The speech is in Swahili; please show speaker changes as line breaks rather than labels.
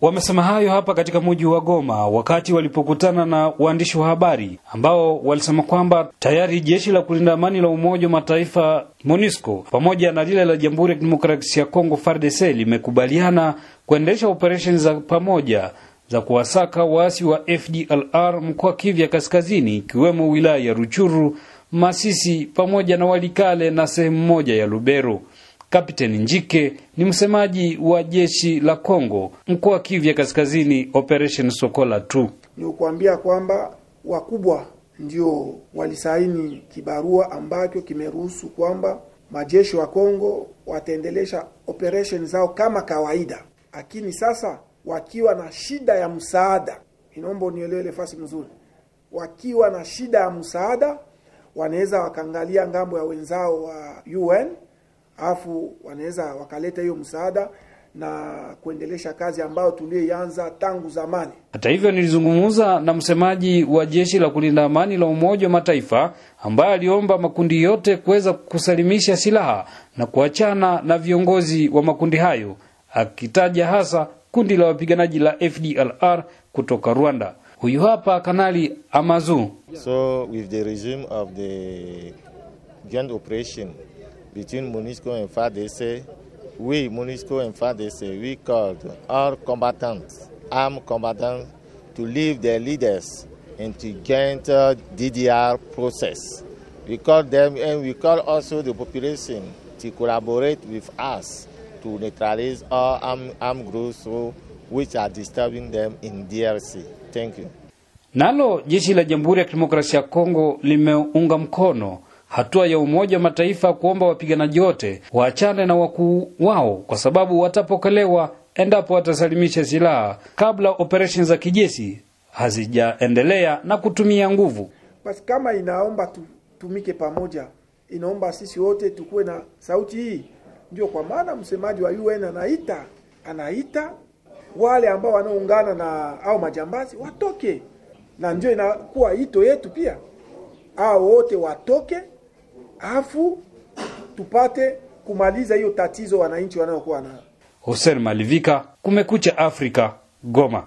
Wamesema hayo hapa katika mji wa Goma wakati walipokutana na waandishi wa habari ambao walisema kwamba tayari jeshi la kulinda amani la Umoja wa Mataifa MONUSCO pamoja na lile la Jamhuri ya Kidemokrasia ya Kongo FARDC limekubaliana kuendesha operesheni za pamoja za kuwasaka waasi wa FDLR mkoa Kivu Kaskazini, ikiwemo wilaya ya Ruchuru, Masisi pamoja na Walikale na sehemu moja ya Lubero. Kapteni Njike ni msemaji wa jeshi la Kongo mkoa wa Kivu Kaskazini, Operation Sokola 2.
Ni kuambia kwamba wakubwa ndio walisaini kibarua ambacho kimeruhusu kwamba majeshi wa Kongo wataendelesha operation zao kama kawaida, lakini sasa wakiwa na shida ya msaada, inaomba unielewe ile fasi mzuri, wakiwa na shida ya msaada wanaweza wakaangalia ng'ambo ya wenzao wa UN alafu wanaweza wakaleta hiyo msaada na kuendelesha kazi ambayo tuliyoianza tangu zamani.
Hata hivyo, nilizungumza na msemaji wa jeshi la kulinda amani la Umoja wa Mataifa ambaye aliomba makundi yote kuweza kusalimisha silaha na kuachana na viongozi wa makundi hayo, akitaja hasa kundi la wapiganaji la FDLR kutoka Rwanda. Huyu hapa Kanali Amazu.
So with the regime of the joint operation between MONUSCO and FARDC, we, MONUSCO and FARDC, we called all combatants, armed combatants, to leave their leaders and to join the DDR process. We call them and we call also the population to collaborate with us to neutralize all armed, armed groups which are disturbing them in DRC. Thank you.
Nalo jeshi la Jamhuri ya Kidemokrasia ya Kongo limeunga mkono hatua ya Umoja wa Mataifa kuomba wapiganaji wote waachane na wakuu wao kwa sababu watapokelewa endapo watasalimisha silaha kabla operesheni za kijeshi hazijaendelea na kutumia nguvu.
Basi kama inaomba tutumike pamoja, inaomba sisi wote tukuwe na sauti hii. Ndio kwa maana msemaji wa UN anaita anaita wale ambao wanaoungana na au majambazi watoke, na ndio inakuwa ito yetu pia, hao wote watoke afu tupate kumaliza hiyo tatizo wananchi wanayokuwa nayo.
Hussein Malivika, Kumekucha Afrika, Goma.